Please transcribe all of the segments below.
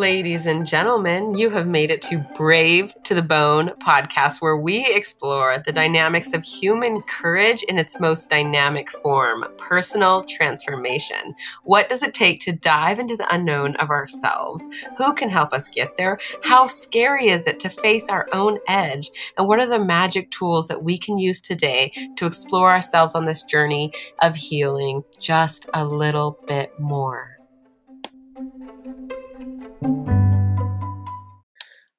Ladies and gentlemen, you have made it to Brave to the Bone podcast, where we explore the dynamics of human courage in its most dynamic form personal transformation. What does it take to dive into the unknown of ourselves? Who can help us get there? How scary is it to face our own edge? And what are the magic tools that we can use today to explore ourselves on this journey of healing just a little bit more?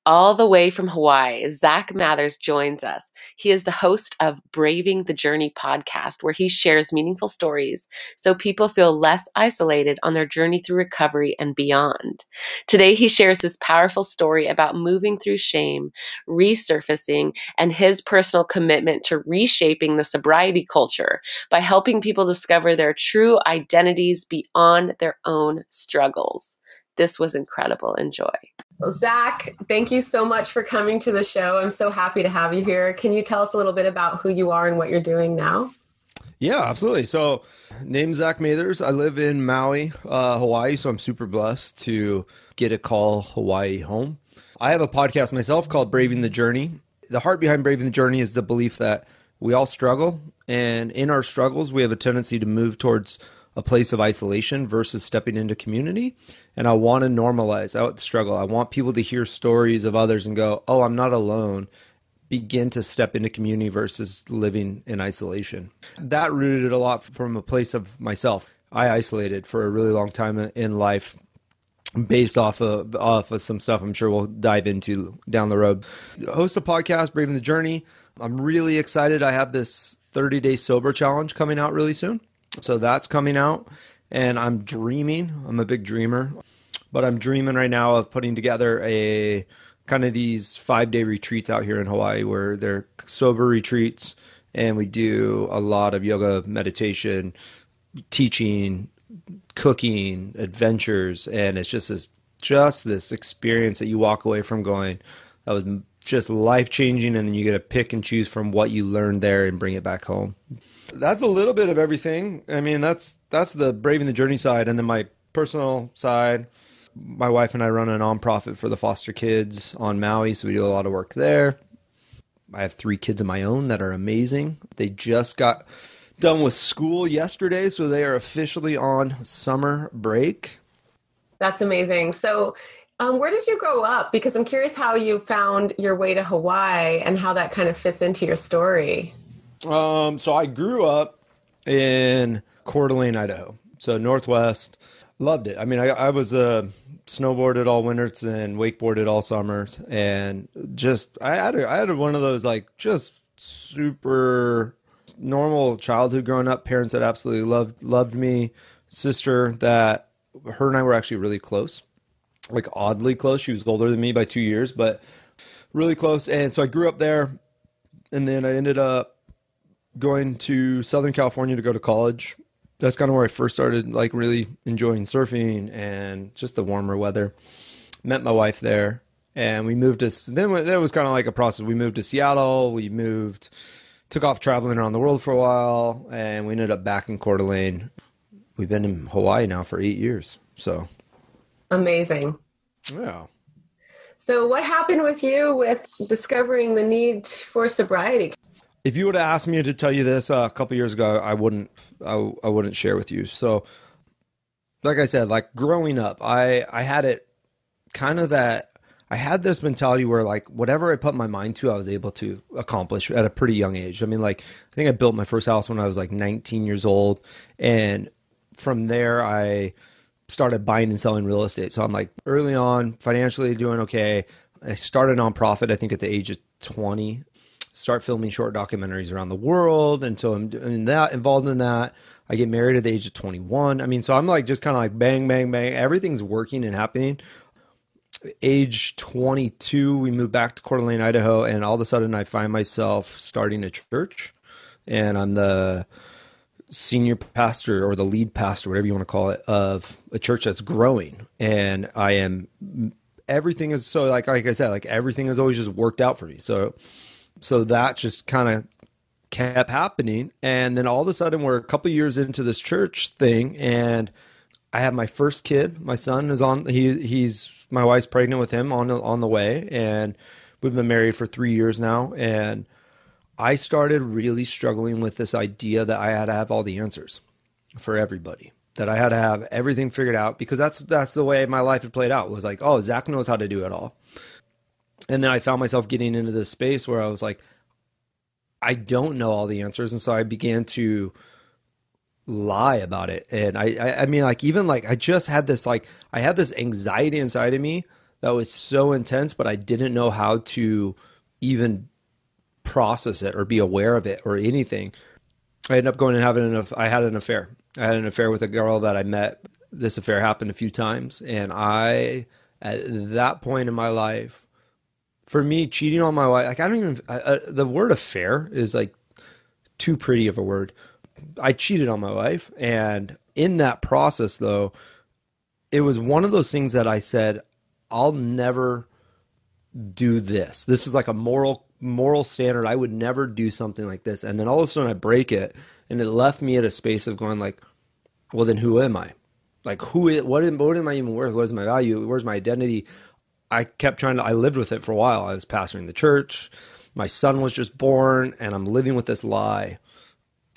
All the way from Hawaii, Zach Mathers joins us. He is the host of Braving the Journey podcast, where he shares meaningful stories so people feel less isolated on their journey through recovery and beyond. Today, he shares his powerful story about moving through shame, resurfacing, and his personal commitment to reshaping the sobriety culture by helping people discover their true identities beyond their own struggles. This was incredible. Enjoy. Well, Zach, thank you so much for coming to the show. I'm so happy to have you here. Can you tell us a little bit about who you are and what you're doing now? Yeah, absolutely. So, name Zach Mathers. I live in Maui, uh, Hawaii, so I'm super blessed to get a call Hawaii home. I have a podcast myself called Braving the Journey. The heart behind Braving the Journey is the belief that we all struggle, and in our struggles, we have a tendency to move towards a place of isolation versus stepping into community. And I want to normalize out the struggle. I want people to hear stories of others and go, oh, I'm not alone. Begin to step into community versus living in isolation. That rooted a lot from a place of myself. I isolated for a really long time in life based off of off of some stuff I'm sure we'll dive into down the road. Host a podcast, Braving the Journey. I'm really excited. I have this 30 day sober challenge coming out really soon. So that's coming out, and I'm dreaming. I'm a big dreamer, but I'm dreaming right now of putting together a kind of these five day retreats out here in Hawaii where they're sober retreats, and we do a lot of yoga, meditation, teaching, cooking, adventures, and it's just this just this experience that you walk away from going that was just life changing, and then you get to pick and choose from what you learned there and bring it back home that's a little bit of everything. I mean, that's that's the braving the journey side, and then my personal side. My wife and I run a nonprofit for the foster kids on Maui, so we do a lot of work there. I have three kids of my own that are amazing. They just got done with school yesterday, so they are officially on summer break. That's amazing. So, um, where did you grow up? Because I'm curious how you found your way to Hawaii and how that kind of fits into your story. Um, so I grew up in Coeur d'Alene, Idaho. So Northwest. Loved it. I mean, I, I was a uh, snowboarded all winters and wakeboarded all summers, and just I had a, I had one of those like just super normal childhood growing up. Parents that absolutely loved loved me. Sister that her and I were actually really close, like oddly close. She was older than me by two years, but really close. And so I grew up there, and then I ended up going to Southern California to go to college. That's kind of where I first started like really enjoying surfing and just the warmer weather. Met my wife there and we moved to then that was kind of like a process. We moved to Seattle, we moved took off traveling around the world for a while and we ended up back in Coeur d'Alene. We've been in Hawaii now for 8 years. So amazing. Yeah. So what happened with you with discovering the need for sobriety? If you would have asked me to tell you this uh, a couple years ago, I wouldn't. I, I wouldn't share with you. So, like I said, like growing up, I I had it kind of that. I had this mentality where like whatever I put my mind to, I was able to accomplish at a pretty young age. I mean, like I think I built my first house when I was like 19 years old, and from there I started buying and selling real estate. So I'm like early on financially doing okay. I started a nonprofit I think at the age of 20 start filming short documentaries around the world. And so I'm in that involved in that. I get married at the age of 21. I mean, so I'm like just kind of like bang, bang, bang. Everything's working and happening. Age 22, we moved back to Coeur d'Alene, Idaho, and all of a sudden I find myself starting a church, and I'm the senior pastor or the lead pastor, whatever you want to call it, of a church that's growing. And I am everything is so like like I said, like everything has always just worked out for me. So so that just kind of kept happening. And then all of a sudden, we're a couple years into this church thing, and I have my first kid. My son is on. He he's my wife's pregnant with him on on the way, and we've been married for three years now. And I started really struggling with this idea that I had to have all the answers for everybody. That I had to have everything figured out because that's that's the way my life had played out. Was like, oh, Zach knows how to do it all. And then I found myself getting into this space where I was like, I don't know all the answers, and so I began to lie about it. And I, I, I mean, like even like I just had this like I had this anxiety inside of me that was so intense, but I didn't know how to even process it or be aware of it or anything. I ended up going and having an I had an affair. I had an affair with a girl that I met. This affair happened a few times, and I at that point in my life, for me, cheating on my wife, like I don't even I, uh, the word affair is like too pretty of a word. I cheated on my wife, and in that process, though, it was one of those things that I said, I'll never do this. This is like a moral moral standard. I would never do something like this. And then all of a sudden I break it and it left me at a space of going like, well then who am I? Like who is, what am, what am I even worth? What is my value? Where's my identity? I kept trying to I lived with it for a while. I was pastoring the church. My son was just born and I'm living with this lie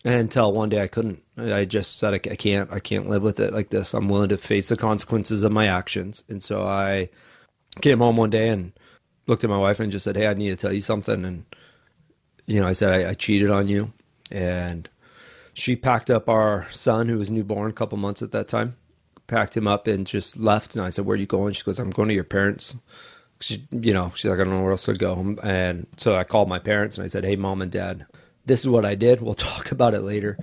until one day I couldn't. I just said I, can't. I can't live with it like this. I'm willing to face the consequences of my actions. And so I came home one day and looked at my wife and just said, "Hey, I need to tell you something." And you know, I said I, I cheated on you, and she packed up our son, who was newborn, a couple months at that time, packed him up and just left. And I said, "Where are you going?" She goes, "I'm going to your parents." She, you know, she's like, "I don't know where else to go." And so I called my parents and I said, "Hey, mom and dad, this is what I did. We'll talk about it later."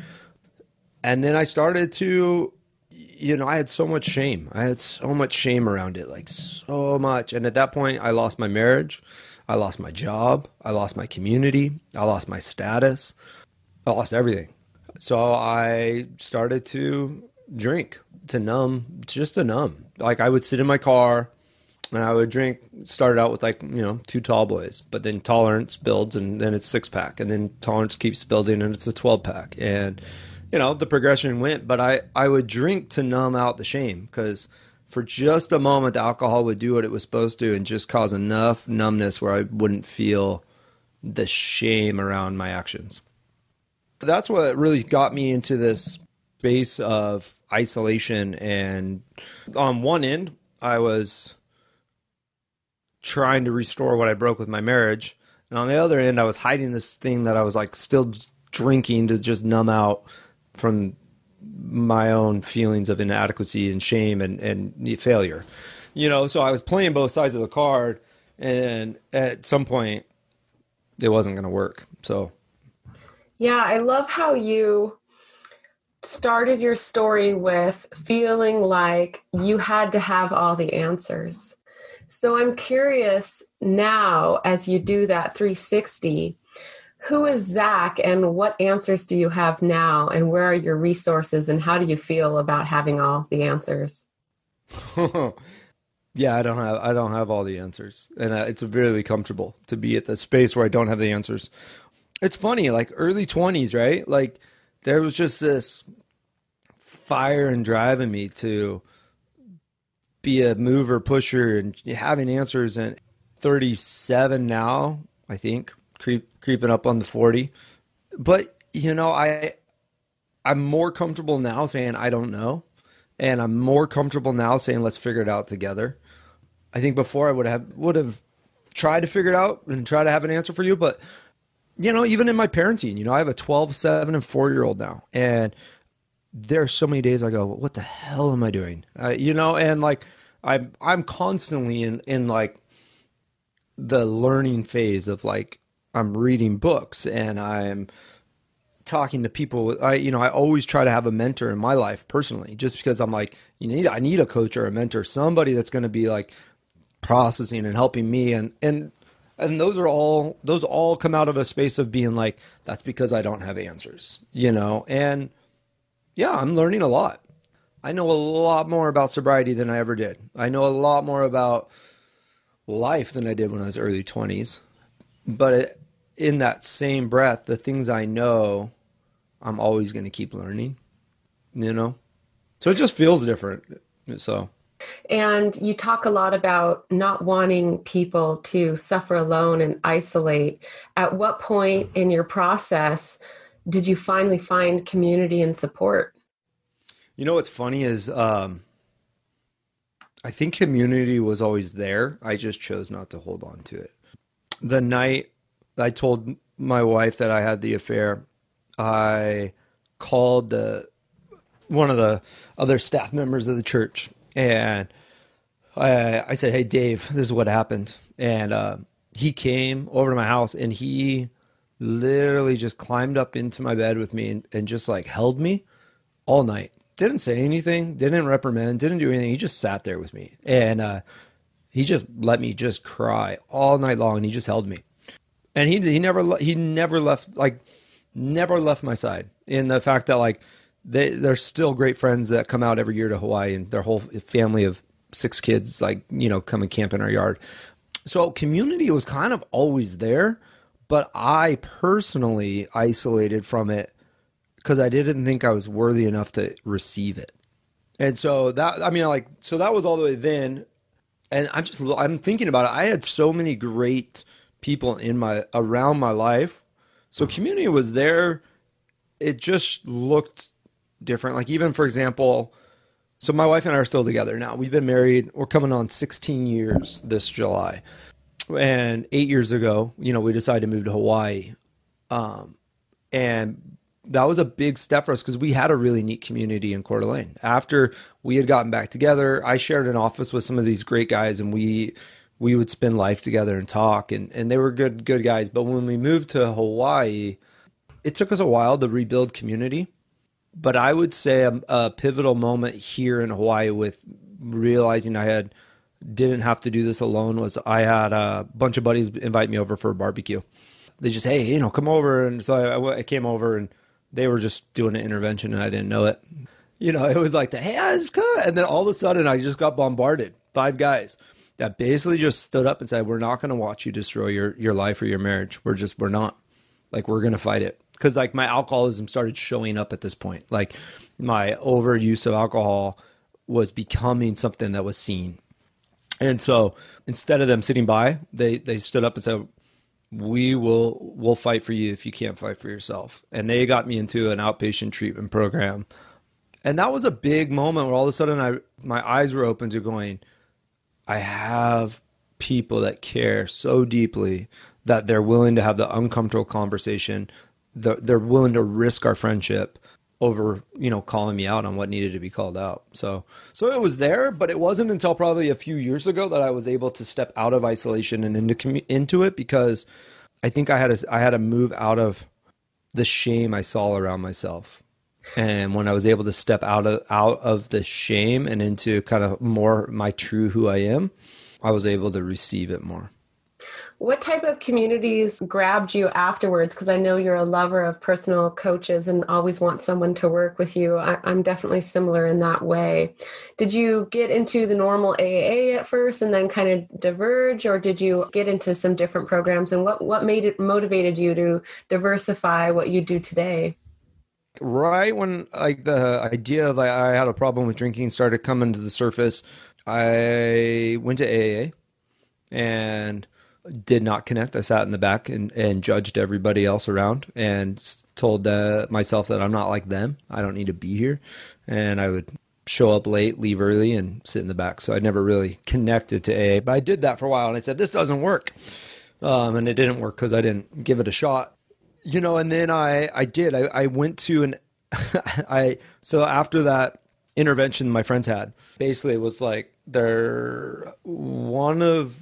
And then I started to you know, I had so much shame. I had so much shame around it, like so much. And at that point, I lost my marriage. I lost my job. I lost my community. I lost my status. I lost everything. So I started to drink to numb, just to numb. Like I would sit in my car and I would drink, started out with like, you know, two tall boys, but then tolerance builds and then it's six pack and then tolerance keeps building and it's a 12 pack. And, you know the progression went but i i would drink to numb out the shame because for just a moment the alcohol would do what it was supposed to and just cause enough numbness where i wouldn't feel the shame around my actions that's what really got me into this space of isolation and on one end i was trying to restore what i broke with my marriage and on the other end i was hiding this thing that i was like still drinking to just numb out from my own feelings of inadequacy and shame and, and failure. You know, so I was playing both sides of the card, and at some point, it wasn't going to work. So, yeah, I love how you started your story with feeling like you had to have all the answers. So, I'm curious now as you do that 360 who is Zach and what answers do you have now and where are your resources and how do you feel about having all the answers? yeah, I don't have I don't have all the answers and uh, it's really comfortable to be at the space where I don't have the answers. It's funny like early 20s, right? Like there was just this fire and drive in me to be a mover pusher and having answers and 37 now, I think creep, creeping up on the 40. But, you know, I I'm more comfortable now saying I don't know. And I'm more comfortable now saying let's figure it out together. I think before I would have would have tried to figure it out and try to have an answer for you, but you know, even in my parenting, you know, I have a 12, 7 and 4 year old now. And there are so many days I go, what the hell am I doing? Uh, you know, and like I'm I'm constantly in in like the learning phase of like I'm reading books and I'm talking to people. I you know I always try to have a mentor in my life personally, just because I'm like you need I need a coach or a mentor, somebody that's going to be like processing and helping me and and and those are all those all come out of a space of being like that's because I don't have answers, you know. And yeah, I'm learning a lot. I know a lot more about sobriety than I ever did. I know a lot more about life than I did when I was early 20s. But it, in that same breath, the things I know, I'm always going to keep learning, you know? So it just feels different. So And you talk a lot about not wanting people to suffer alone and isolate. At what point in your process did you finally find community and support? You know what's funny is um, I think community was always there. I just chose not to hold on to it. The night I told my wife that I had the affair, I called the one of the other staff members of the church and I, I said, "Hey, Dave, this is what happened." And uh, he came over to my house, and he literally just climbed up into my bed with me and, and just like held me all night. Didn't say anything, didn't reprimand, didn't do anything. He just sat there with me, and uh, he just let me just cry all night long. And he just held me, and he he never he never left like never left my side. In the fact that like they they're still great friends that come out every year to Hawaii, and their whole family of six kids like you know come and camp in our yard. So community was kind of always there, but I personally isolated from it because I didn't think I was worthy enough to receive it. And so that I mean like so that was all the way then and I'm just I'm thinking about it. I had so many great people in my around my life. So mm. community was there. It just looked different. Like even for example, so my wife and I are still together now. We've been married. We're coming on 16 years this July. And eight years ago, you know, we decided to move to Hawaii. Um, and that was a big step for us because we had a really neat community in Coeur d'Alene. After we had gotten back together, I shared an office with some of these great guys, and we we would spend life together and talk, and and they were good good guys. But when we moved to Hawaii, it took us a while to rebuild community but I would say a, a, pivotal moment here in Hawaii with realizing I had didn't have to do this alone was I had a bunch of buddies invite me over for a barbecue. They just hey you know come over and so I, I came over and they were just doing an intervention and I didn't know it. You know it was like the hey I was good and then all of a sudden I just got bombarded five guys that basically just stood up and said we're not going to watch you destroy your your life or your marriage. We're just we're not like we're going to fight it because like my alcoholism started showing up at this point. Like my overuse of alcohol was becoming something that was seen. And so instead of them sitting by, they they stood up and said, "We will we'll fight for you if you can't fight for yourself." And they got me into an outpatient treatment program. And that was a big moment where all of a sudden I my eyes were open to going, I have people that care so deeply that they're willing to have the uncomfortable conversation the, they're willing to risk our friendship over you know calling me out on what needed to be called out. So so it was there but it wasn't until probably a few years ago that i was able to step out of isolation and into into it because i think i had a, i had to move out of the shame i saw around myself. And when i was able to step out of out of the shame and into kind of more my true who i am i was able to receive it more what type of communities grabbed you afterwards? Because I know you're a lover of personal coaches and always want someone to work with you. I, am definitely similar in that way. Did you get into the normal AA at first and then kind of diverge, or did you get into some different programs? And what what made it motivated you to diversify what you do today? Right when like the idea of like, I had a problem with drinking started coming to the surface, I went to AA and did not connect. I sat in the back and, and judged everybody else around and told uh, myself that I'm not like them. I don't need to be here. And I would show up late, leave early, and sit in the back. So I never really connected to AA. But I did that for a while and I said, this doesn't work. Um, and it didn't work because I didn't give it a shot. You know, and then I, I did. I, I went to an, I, so after that intervention my friends had, basically it was like they're one of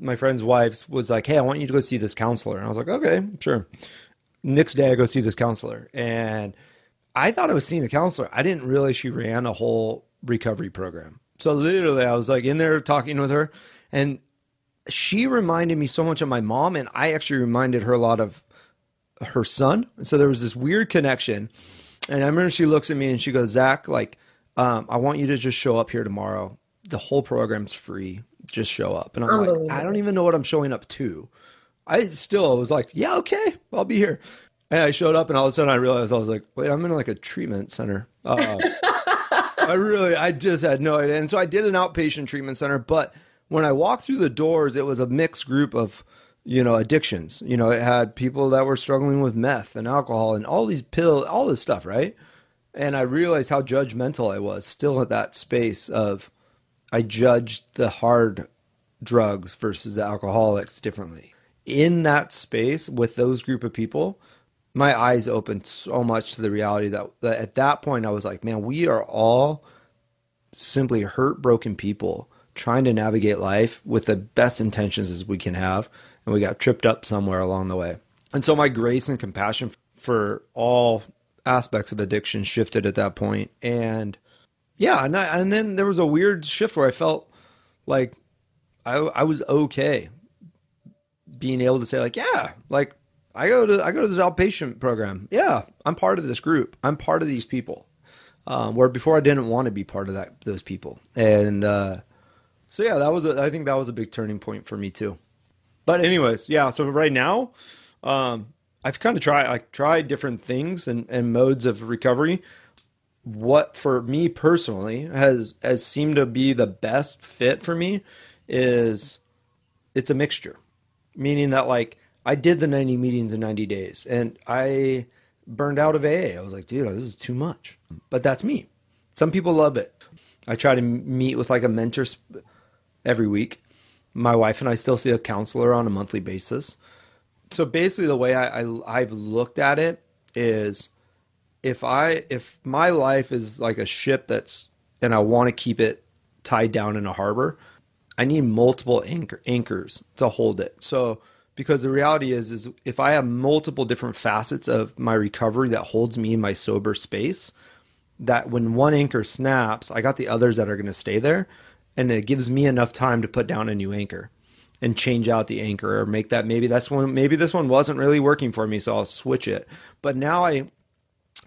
my friend's wife was like, "Hey, I want you to go see this counselor," and I was like, "Okay, sure." Next day, I go see this counselor, and I thought I was seeing a counselor. I didn't realize she ran a whole recovery program. So literally, I was like in there talking with her, and she reminded me so much of my mom, and I actually reminded her a lot of her son. And so there was this weird connection. And I remember she looks at me and she goes, Zach, like, um, I want you to just show up here tomorrow. The whole program's free just show up. And I'm like, I don't even know what I'm showing up to. I still was like, yeah, okay, I'll be here. And I showed up, and all of a sudden I realized I was like, wait, I'm in like a treatment center. Uh, I really, I just had no idea. And so I did an outpatient treatment center, but when I walked through the doors, it was a mixed group of, you know, addictions. You know, it had people that were struggling with meth and alcohol and all these pill, all this stuff, right? And I realized how judgmental I was still at that space of, I judged the hard drugs versus the alcoholics differently. In that space with those group of people, my eyes opened so much to the reality that, that at that point I was like, man, we are all simply hurt, broken people trying to navigate life with the best intentions as we can have. And we got tripped up somewhere along the way. And so my grace and compassion for all aspects of addiction shifted at that point. And yeah, and, I, and then there was a weird shift where I felt like I, I was okay being able to say like, yeah, like I go to I go to this outpatient program. Yeah, I'm part of this group. I'm part of these people. Um, where before I didn't want to be part of that those people, and uh, so yeah, that was a, I think that was a big turning point for me too. But anyways, yeah. So right now, um, I've kind of tried I tried different things and, and modes of recovery. What for me personally has has seemed to be the best fit for me is it's a mixture, meaning that like I did the 90 meetings in 90 days and I burned out of AA. I was like, dude, this is too much. But that's me. Some people love it. I try to meet with like a mentor every week. My wife and I still see a counselor on a monthly basis. So basically, the way I, I I've looked at it is, if I if my life is like a ship that's and I want to keep it tied down in a harbor, I need multiple anchor, anchors to hold it. So because the reality is is if I have multiple different facets of my recovery that holds me in my sober space, that when one anchor snaps, I got the others that are going to stay there, and it gives me enough time to put down a new anchor and change out the anchor or make that maybe that's one maybe this one wasn't really working for me, so I'll switch it. But now I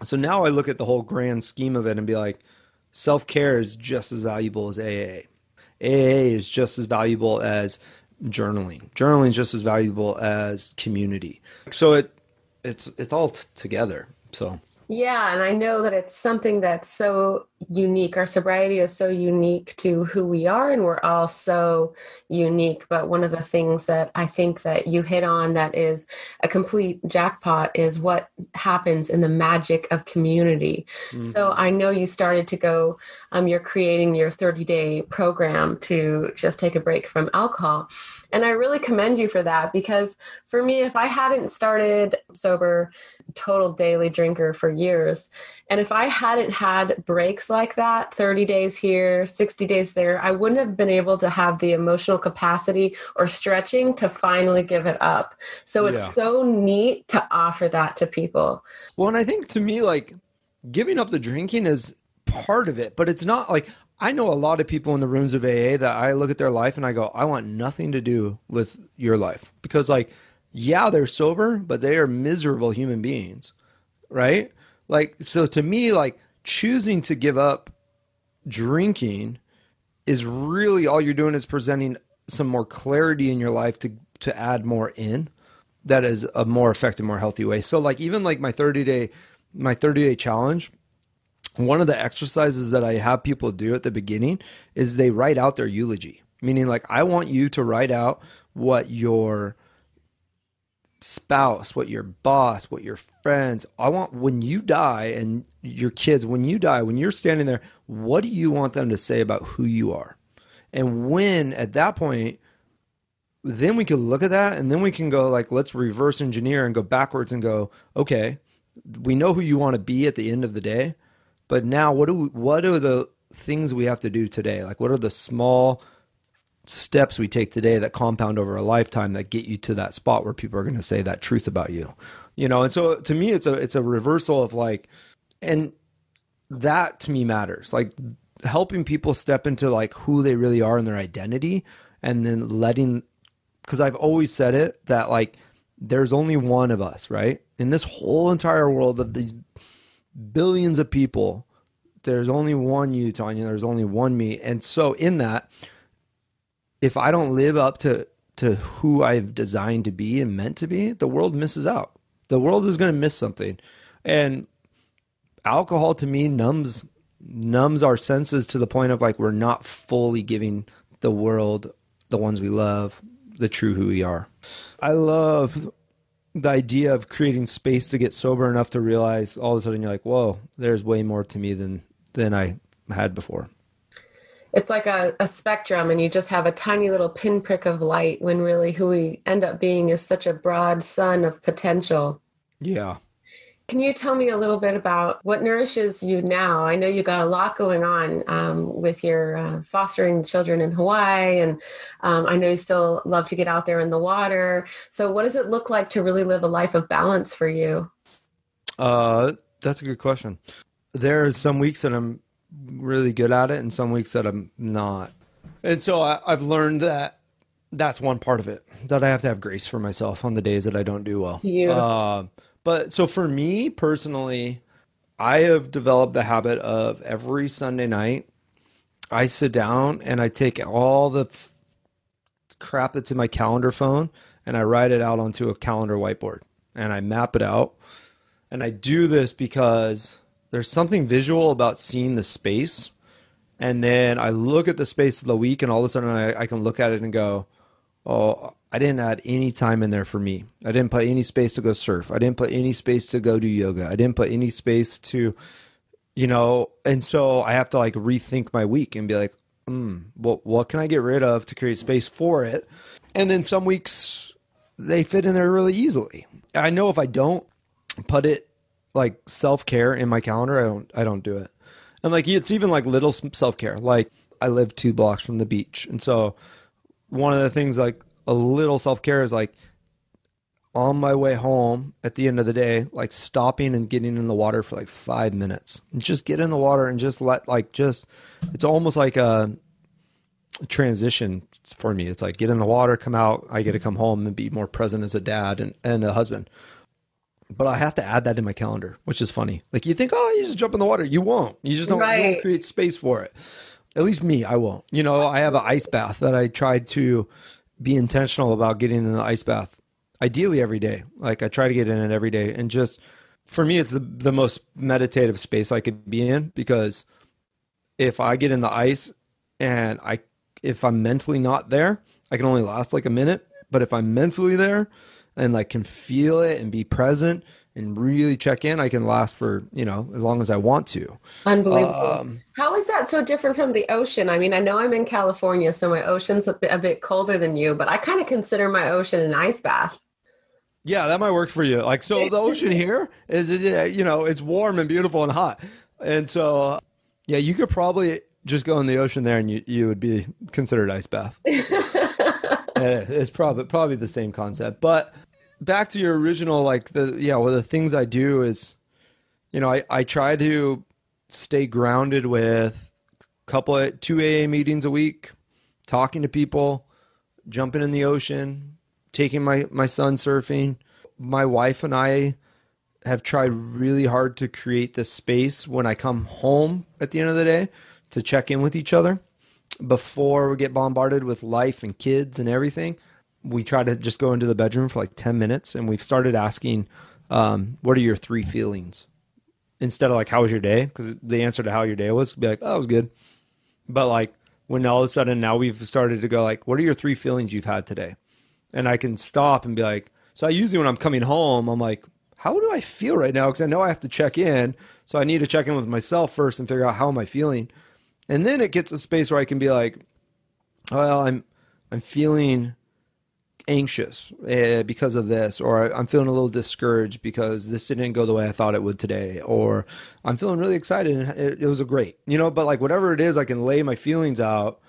so now I look at the whole grand scheme of it and be like, self care is just as valuable as AA. AA is just as valuable as journaling. Journaling is just as valuable as community. So it it's it's all t- together. So yeah, and I know that it's something that's so unique. Our sobriety is so unique to who we are, and we're all so unique. But one of the things that I think that you hit on that is a complete jackpot is what happens in the magic of community. Mm-hmm. So I know you started to go, um, you're creating your 30 day program to just take a break from alcohol. And I really commend you for that because for me, if I hadn't started sober, total daily drinker for years, and if I hadn't had breaks like that 30 days here, 60 days there I wouldn't have been able to have the emotional capacity or stretching to finally give it up. So it's yeah. so neat to offer that to people. Well, and I think to me, like, giving up the drinking is part of it, but it's not like I know a lot of people in the rooms of AA that I look at their life and I go, I want nothing to do with your life. Because, like, yeah, they're sober, but they are miserable human beings, right? Like, so to me, like, choosing to give up drinking is really all you're doing is presenting some more clarity in your life to to add more in that is a more effective more healthy way. So like even like my 30 day my 30 day challenge one of the exercises that I have people do at the beginning is they write out their eulogy, meaning like I want you to write out what your spouse, what your boss, what your friends, I want when you die and your kids, when you die, when you're standing there, what do you want them to say about who you are? And when at that point, then we can look at that and then we can go like, let's reverse engineer and go backwards and go, okay, we know who you want to be at the end of the day but now, what do we, what are the things we have to do today? Like, what are the small steps we take today that compound over a lifetime that get you to that spot where people are going to say that truth about you? You know, and so to me, it's a it's a reversal of like, and that to me matters. Like helping people step into like who they really are and their identity, and then letting, because I've always said it that like there's only one of us, right? In this whole entire world of these billions of people. There's only one you, Tanya. There's only one me. And so in that, if I don't live up to to who I've designed to be and meant to be, the world misses out. The world is going to miss something. And alcohol to me numbs numbs our senses to the point of like we're not fully giving the world the ones we love the true who we are. I love the idea of creating space to get sober enough to realize all of a sudden you're like, whoa, there's way more to me than than I had before. It's like a, a spectrum, and you just have a tiny little pinprick of light when really who we end up being is such a broad sun of potential. Yeah. Can you tell me a little bit about what nourishes you now? I know you got a lot going on um, with your uh, fostering children in Hawaii, and um, I know you still love to get out there in the water. So, what does it look like to really live a life of balance for you? Uh, that's a good question. There are some weeks that I'm really good at it, and some weeks that I'm not. And so I, I've learned that that's one part of it that I have to have grace for myself on the days that I don't do well. Uh, but so for me personally, I have developed the habit of every Sunday night, I sit down and I take all the f- crap that's in my calendar phone and I write it out onto a calendar whiteboard and I map it out. And I do this because there's something visual about seeing the space. And then I look at the space of the week and all of a sudden I, I can look at it and go, oh, I didn't add any time in there for me. I didn't put any space to go surf. I didn't put any space to go do yoga. I didn't put any space to, you know, and so I have to like rethink my week and be like, hmm, what what can I get rid of to create space for it? And then some weeks they fit in there really easily. I know if I don't put it like self care in my calendar, I don't I don't do it. And like it's even like little self care. Like I live two blocks from the beach, and so one of the things like a little self care is like on my way home at the end of the day, like stopping and getting in the water for like five minutes. Just get in the water and just let like just it's almost like a transition for me. It's like get in the water, come out, I get to come home and be more present as a dad and, and a husband. But I have to add that in my calendar, which is funny. Like you think, oh, you just jump in the water. You won't. You just don't, right. you won't create space for it. At least me, I won't. You know, I have an ice bath that I tried to be intentional about getting in the ice bath ideally every day like i try to get in it every day and just for me it's the, the most meditative space i could be in because if i get in the ice and i if i'm mentally not there i can only last like a minute but if i'm mentally there and like can feel it and be present and really check in, I can last for, you know, as long as I want to. Unbelievable. Um, How is that so different from the ocean? I mean, I know I'm in California, so my ocean's a bit, a bit colder than you, but I kind of consider my ocean an ice bath. Yeah, that might work for you. Like, so the ocean here is, you know, it's warm and beautiful and hot. And so, yeah, you could probably just go in the ocean there and you, you would be considered ice bath. it's probably probably the same concept. But back to your original, like the yeah, well, the things I do is, you know, I I try to stay grounded with a couple of two AA meetings a week, talking to people, jumping in the ocean, taking my my son surfing. My wife and I have tried really hard to create this space when I come home at the end of the day to check in with each other before we get bombarded with life and kids and everything we try to just go into the bedroom for like 10 minutes and we've started asking um, what are your three feelings? Instead of like how was your day? Because the answer to how your day was be like oh it was good. But like when all of a sudden now we've started to go like what are your three feelings you've had today? And i can stop and be like so i usually when i'm coming home i'm like how do i feel right now? Because i know i have to check in so i need to check in with myself first and figure out how am i feeling and then it gets a space where i can be like well i'm i'm feeling anxious uh, because of this, or I'm feeling a little discouraged because this didn't go the way I thought it would today, or I'm feeling really excited and it, it was a great, you know. But like whatever it is, I can lay my feelings out,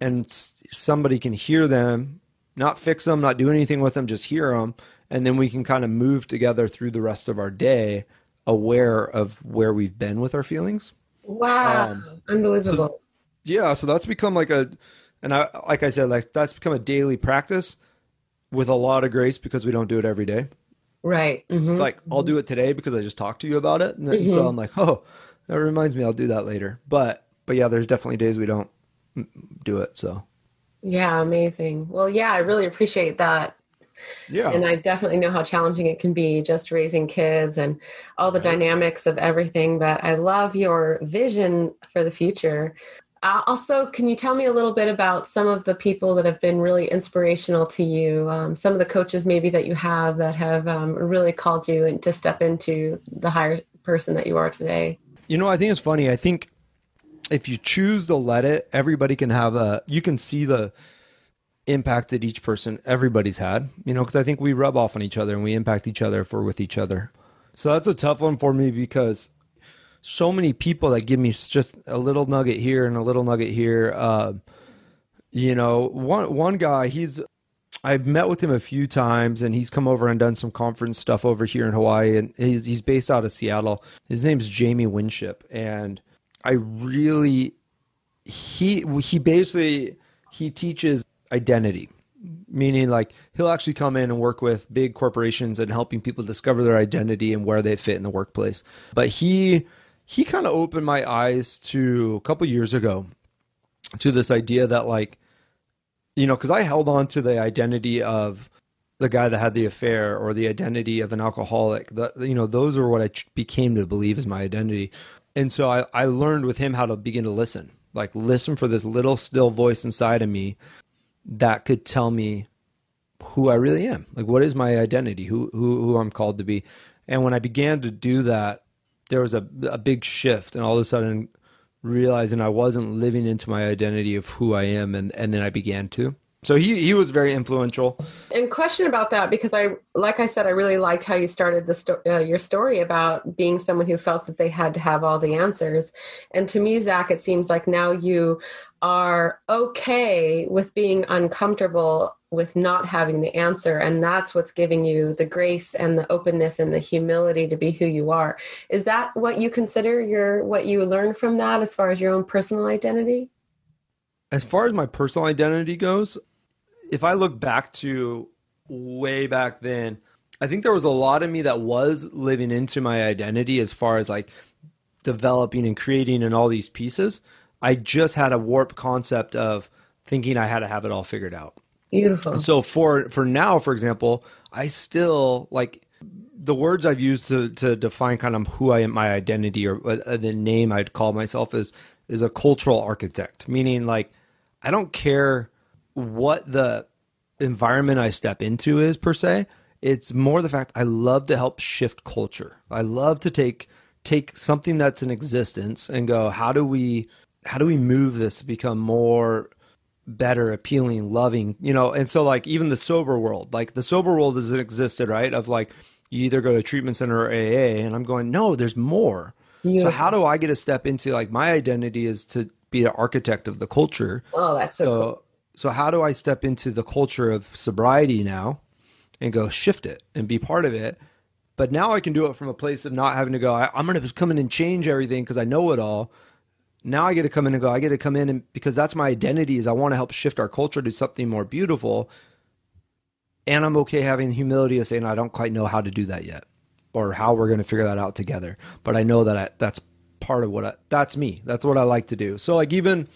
and somebody can hear them, not fix them, not do anything with them, just hear them, and then we can kind of move together through the rest of our day, aware of where we've been with our feelings. Wow, um, unbelievable. So, yeah, so that's become like a and I like I said, like that's become a daily practice with a lot of grace because we don't do it every day. Right. Mm-hmm. Like I'll do it today because I just talked to you about it, and then, mm-hmm. so I'm like, oh, that reminds me, I'll do that later. But but yeah, there's definitely days we don't do it. So yeah, amazing. Well, yeah, I really appreciate that Yeah. And I definitely know how challenging it can be just raising kids and all the right. dynamics of everything. But I love your vision for the future. Uh, also, can you tell me a little bit about some of the people that have been really inspirational to you? Um, some of the coaches, maybe that you have that have um, really called you to step into the higher person that you are today. You know, I think it's funny. I think if you choose to let it, everybody can have a. You can see the impact that each person, everybody's had. You know, because I think we rub off on each other and we impact each other if we're with each other. So that's a tough one for me because so many people that give me just a little nugget here and a little nugget here. Uh, you know, one one guy, he's I've met with him a few times, and he's come over and done some conference stuff over here in Hawaii, and he's he's based out of Seattle. His name's Jamie Winship, and I really he he basically he teaches identity. Meaning like he'll actually come in and work with big corporations and helping people discover their identity and where they fit in the workplace. But he he kind of opened my eyes to a couple years ago to this idea that like you know because i held on to the identity of the guy that had the affair or the identity of an alcoholic. The, you know those are what i became to believe is my identity. And so I, I learned with him how to begin to listen like listen for this little still voice inside of me that could tell me who i really am. Like what is my identity? Who who, who i'm called to be? And when i began to do that there was a, a big shift and all of a sudden realizing I wasn't living into my identity of who I am and, and then I began to. So he he was very influential. And question about that because I like I said I really liked how you started the sto- uh, your story about being someone who felt that they had to have all the answers. And to me Zach it seems like now you are okay with being uncomfortable with not having the answer and that's what's giving you the grace and the openness and the humility to be who you are is that what you consider your what you learned from that as far as your own personal identity as far as my personal identity goes if i look back to way back then i think there was a lot of me that was living into my identity as far as like developing and creating and all these pieces i just had a warped concept of thinking i had to have it all figured out Beautiful. So for for now, for example, I still like the words I've used to to define kind of who I am, my identity, or uh, the name I'd call myself is is a cultural architect. Meaning, like, I don't care what the environment I step into is per se. It's more the fact I love to help shift culture. I love to take take something that's in existence and go, how do we how do we move this to become more better, appealing, loving, you know, and so like even the sober world, like the sober world has existed, right? Of like you either go to treatment center or AA, and I'm going, no, there's more. So how do I get a step into like my identity is to be the architect of the culture. Oh, that's so, so cool. So how do I step into the culture of sobriety now and go shift it and be part of it? But now I can do it from a place of not having to go, I, am going to come in and change everything because I know it all now I get to come in and go, I get to come in and because that's my identity is I want to help shift our culture to something more beautiful. And I'm okay having humility of saying I don't quite know how to do that yet or how we're going to figure that out together. But I know that I, that's part of what I, that's me. That's what I like to do. So like even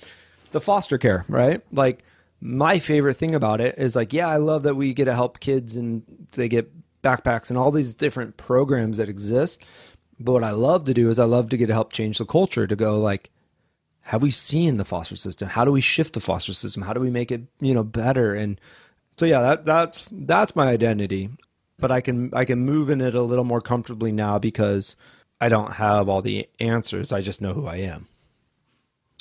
the foster care, right? Like my favorite thing about it is like, yeah, I love that we get to help kids and they get backpacks and all these different programs that exist. But what I love to do is I love to get to help change the culture to go like, have we seen the foster system? How do we shift the foster system? How do we make it, you know, better? And so yeah, that that's that's my identity. But I can I can move in it a little more comfortably now because I don't have all the answers. I just know who I am.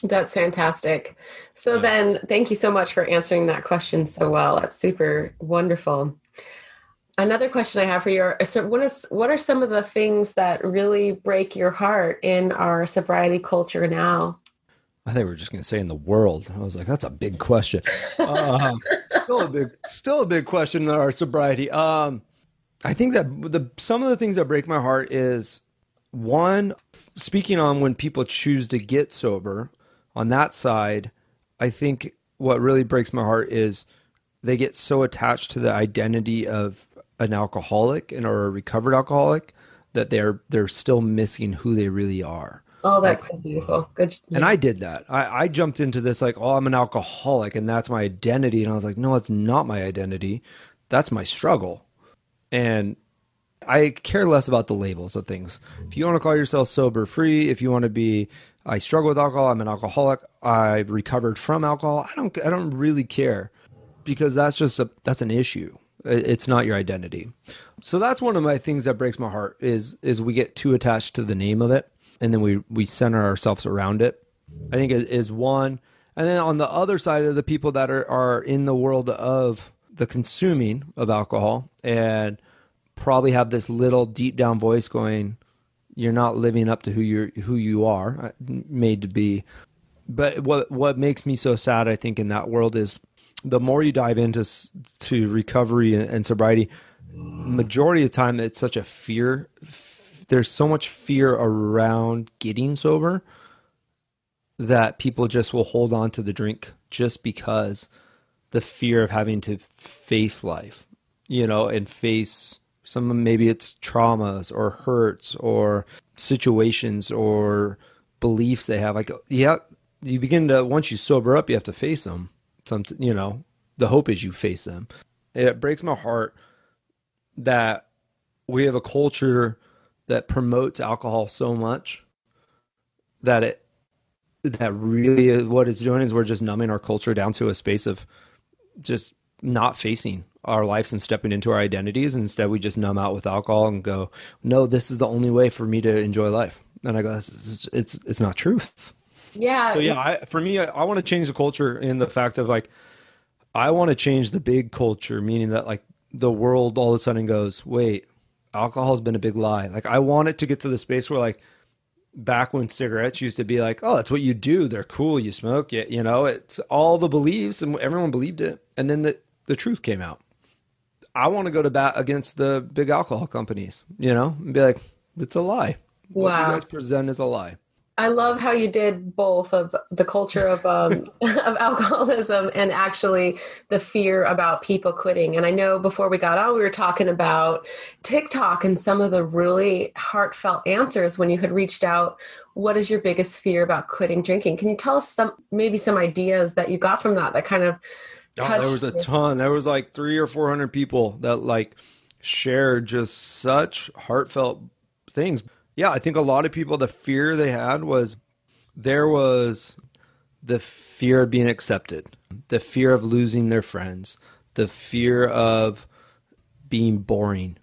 That's fantastic. So yeah. then thank you so much for answering that question so well. That's super wonderful. Another question I have for you are so what is what are some of the things that really break your heart in our sobriety culture now? I think we are just going to say in the world. I was like, that's a big question. Uh, still a big, still a big question in our sobriety. Um, I think that the some of the things that break my heart is one speaking on when people choose to get sober. On that side, I think what really breaks my heart is they get so attached to the identity of an alcoholic and or a recovered alcoholic that they're they're still missing who they really are. Oh, that's like, so beautiful. Good. Yeah. And I did that. I, I jumped into this like, oh, I'm an alcoholic and that's my identity. And I was like, no, it's not my identity. that's my struggle. And I care less about the labels of things. If you want to call yourself sober free, if you want to be I struggle with alcohol, I'm an alcoholic, I've recovered from alcohol, I don't I don't really care because that's just a that's an issue. It's not your identity. So that's one of my things that breaks my heart is is we get too attached to the name of it and then we we center ourselves around it. I think it is one. And then on the other side of the people that are, are in the world of the consuming of alcohol and probably have this little deep down voice going, "You're not living up to who you're who you are uh, made to be." But what what makes me so sad, I think, in that world is the more you dive into to recovery and, and sobriety, majority of the time it's such a fear. There's so much fear around getting sober that people just will hold on to the drink just because the fear of having to face life, you know, and face some maybe it's traumas or hurts or situations or beliefs they have. Like, yeah, you begin to once you sober up, you have to face them. Some, you know, the hope is you face them. It breaks my heart that we have a culture that promotes alcohol so much that it that really what it's doing is we're just numbing our culture down to a space of just not facing our lives and stepping into our identities. Instead, we just numb out with alcohol and go, "No, this is the only way for me to enjoy life." And I go, "It's it's, it's not truth." Yeah. So yeah, I, for me, I, I want to change the culture in the fact of like, I want to change the big culture, meaning that like the world all of a sudden goes, "Wait, alcohol's been a big lie." Like I want it to get to the space where like back when cigarettes used to be like, oh, that's what you do. They're cool. You smoke it. You know, it's all the beliefs and everyone believed it. And then the, the truth came out. I want to go to bat against the big alcohol companies, you know, and be like, it's a lie. Wow. What you guys present is a lie. I love how you did both of the culture of um, of alcoholism and actually the fear about people quitting. And I know before we got on, we were talking about TikTok and some of the really heartfelt answers when you had reached out. What is your biggest fear about quitting drinking? Can you tell us some maybe some ideas that you got from that that kind of Oh, there was a ton. There was like three or four hundred people that like shared just such heartfelt things yeah, I think a lot of people, the fear they had was there was the fear of being accepted, the fear of losing their friends, the fear of being boring,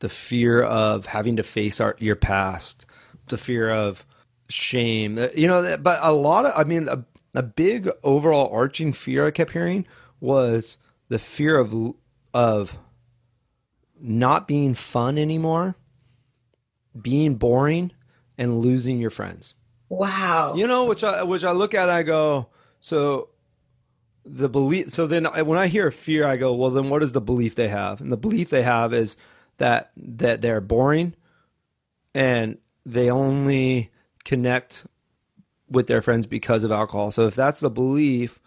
the fear of having to face our, your past, the fear of shame. You know, but a lot of, I mean, a, a big overall arching fear I kept hearing was the fear of of not being fun anymore being boring and losing your friends. Wow. You know, which I which I look at, I go, so the belief. So then, I, when I hear fear, I go, well, then what is the belief they have? And the belief they have is that that they're boring, and they only connect with their friends because of alcohol. So if that's the belief,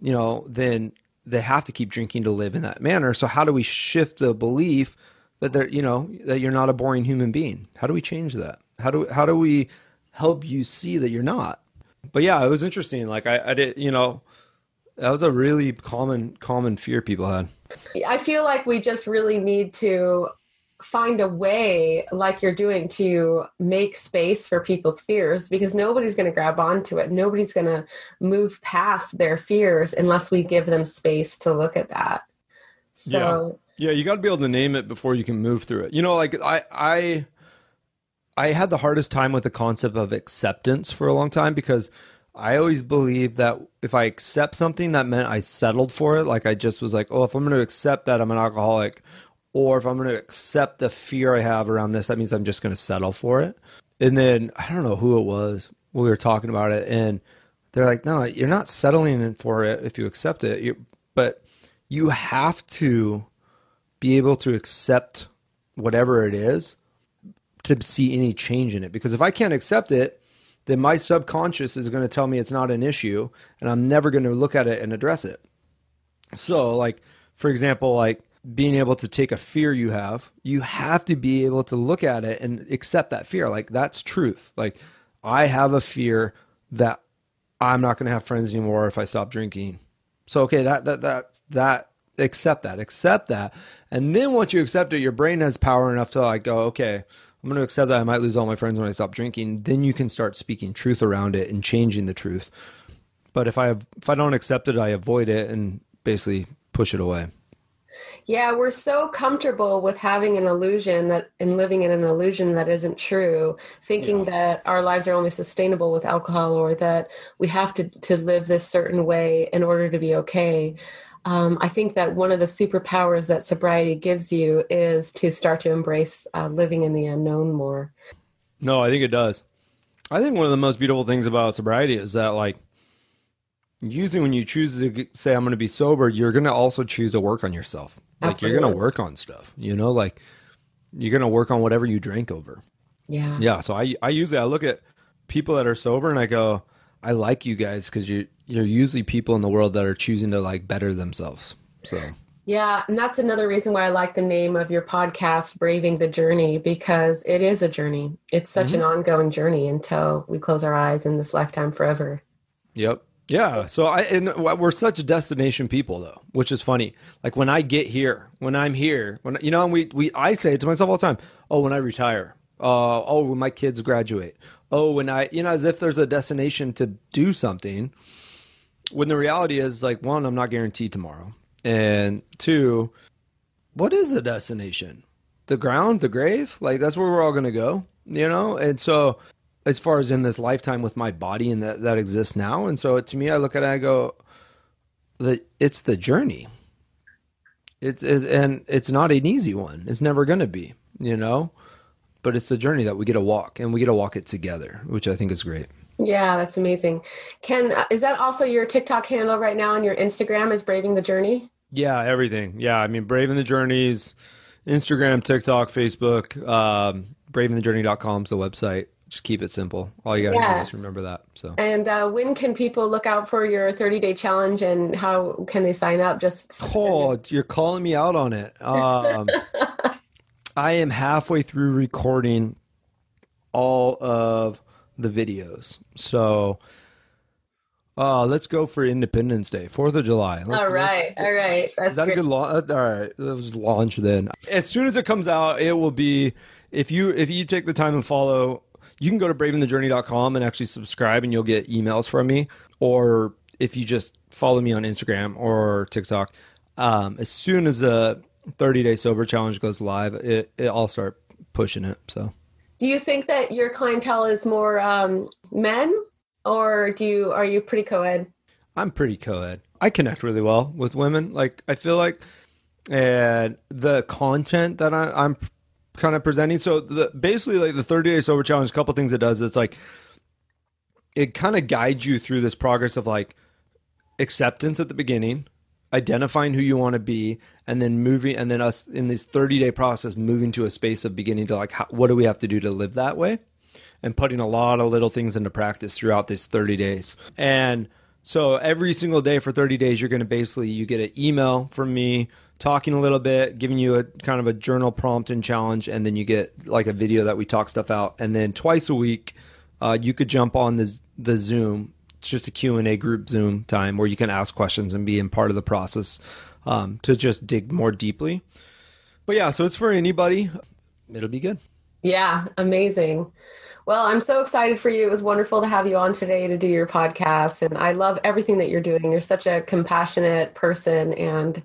you know, then they have to keep drinking to live in that manner. So how do we shift the belief that they're you know that you're not a boring human being? How do we change that? How do how do we help you see that you're not? But yeah it was interesting. Like i, I did you know that was a really common common fear people had. I feel like we just really need to find a way like you're doing to make space for people's fears because nobody's going to grab onto it. Nobody's going to move past their fears unless we give them space to look at that. So yeah, you got to be able to name it before you can move through it. You know, like I I I had the hardest time with the concept of acceptance for a long time because I always believed that if I accept something that meant I settled for it, like I just was like, "Oh, if I'm going to accept that I'm an alcoholic or if I'm going to accept the fear I have around this, that means I'm just going to settle for it." And then I don't know who it was. We were talking about it and they're like, "No, you're not settling for it if you accept it. you but you have to be able to accept whatever it is to see any change in it. Because if I can't accept it, then my subconscious is going to tell me it's not an issue and I'm never going to look at it and address it. So, like, for example, like being able to take a fear you have, you have to be able to look at it and accept that fear. Like, that's truth. Like, I have a fear that I'm not going to have friends anymore if I stop drinking. So, okay, that, that, that, that accept that, accept that. And then once you accept it, your brain has power enough to like go, okay, I'm going to accept that I might lose all my friends when I stop drinking. Then you can start speaking truth around it and changing the truth. But if I have, if I don't accept it, I avoid it and basically push it away. Yeah, we're so comfortable with having an illusion that and living in an illusion that isn't true, thinking yeah. that our lives are only sustainable with alcohol or that we have to to live this certain way in order to be okay. Um, I think that one of the superpowers that sobriety gives you is to start to embrace uh, living in the unknown more. No, I think it does. I think one of the most beautiful things about sobriety is that, like, usually when you choose to say I'm going to be sober, you're going to also choose to work on yourself. Like Absolutely. you're going to work on stuff, you know, like you're going to work on whatever you drank over. Yeah. Yeah. So I, I usually, I look at people that are sober and I go, I like you guys because you, you're usually people in the world that are choosing to like better themselves. So yeah, and that's another reason why I like the name of your podcast, Braving the Journey, because it is a journey. It's such mm-hmm. an ongoing journey until we close our eyes in this lifetime forever. Yep. Yeah. So I and we're such destination people though, which is funny. Like when I get here, when I'm here, when you know, we we I say it to myself all the time. Oh, when I retire. Uh, oh, when my kids graduate. Oh, when I you know, as if there's a destination to do something. When the reality is like one, I'm not guaranteed tomorrow, and two, what is the destination? The ground, the grave. Like that's where we're all gonna go. You know, and so as far as in this lifetime with my body and that that exists now. And so to me, I look at it, I go, that it's the journey. It's it, and it's not an easy one. It's never going to be, you know, but it's a journey that we get to walk, and we get to walk it together, which I think is great. Yeah, that's amazing. Ken, uh, is that also your TikTok handle right now And your Instagram? Is Braving the Journey? Yeah, everything. Yeah, I mean, Braving the Journeys, Instagram, TikTok, Facebook, um, bravingthejourney.com is the website just keep it simple. All you got to yeah. do is remember that. So. And uh, when can people look out for your 30 day challenge, and how can they sign up? Just oh, you're calling me out on it. Um, I am halfway through recording all of the videos, so. Uh, let's go for Independence Day, Fourth of July. Let's, all right, all right. That's is that great. a good launch? All right, let's launch then. As soon as it comes out, it will be. If you if you take the time and follow you can go to bravingthejourney.com and actually subscribe and you'll get emails from me. Or if you just follow me on Instagram or TikTok, um, as soon as the 30 day sober challenge goes live, it, it, I'll start pushing it. So, do you think that your clientele is more um, men or do you, are you pretty co-ed? I'm pretty co-ed. I connect really well with women. Like I feel like, and the content that I, I'm kind of presenting. So the basically like the 30 day sober challenge, a couple things it does. It's like it kind of guides you through this progress of like acceptance at the beginning, identifying who you want to be, and then moving, and then us in this 30 day process, moving to a space of beginning to like, how, what do we have to do to live that way? And putting a lot of little things into practice throughout these 30 days. And so every single day for 30 days, you're going to basically, you get an email from me talking a little bit, giving you a kind of a journal prompt and challenge, and then you get like a video that we talk stuff out. And then twice a week, uh, you could jump on the the Zoom. It's just a Q and A group Zoom time where you can ask questions and be in part of the process um, to just dig more deeply. But yeah, so it's for anybody. It'll be good. Yeah, amazing. Well, I'm so excited for you. It was wonderful to have you on today to do your podcast. And I love everything that you're doing. You're such a compassionate person. And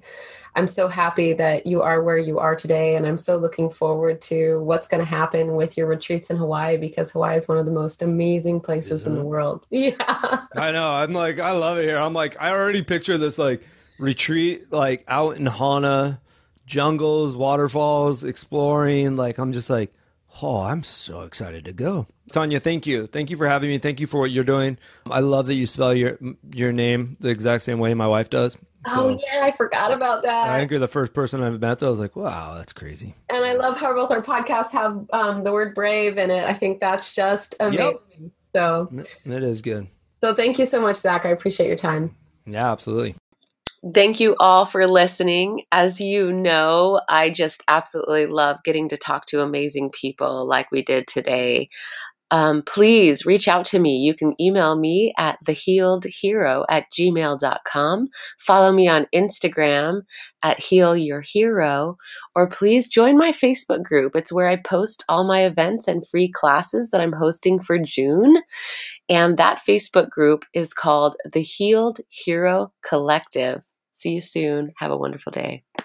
I'm so happy that you are where you are today. And I'm so looking forward to what's going to happen with your retreats in Hawaii because Hawaii is one of the most amazing places in the world. Yeah. I know. I'm like, I love it here. I'm like, I already picture this like retreat, like out in Hana, jungles, waterfalls, exploring. Like, I'm just like, oh, I'm so excited to go. Tanya, thank you. Thank you for having me. Thank you for what you're doing. I love that you spell your your name the exact same way my wife does. So, oh yeah, I forgot about that. I think you're the first person I've met that I was like, wow, that's crazy. And I love how both our podcasts have um, the word brave in it. I think that's just amazing. Yep. So it is good. So thank you so much, Zach. I appreciate your time. Yeah, absolutely. Thank you all for listening. As you know, I just absolutely love getting to talk to amazing people like we did today. Um, please reach out to me. You can email me at thehealedhero at gmail.com. Follow me on Instagram at Heal Your Hero, or please join my Facebook group. It's where I post all my events and free classes that I'm hosting for June. And that Facebook group is called the Healed Hero Collective. See you soon. Have a wonderful day.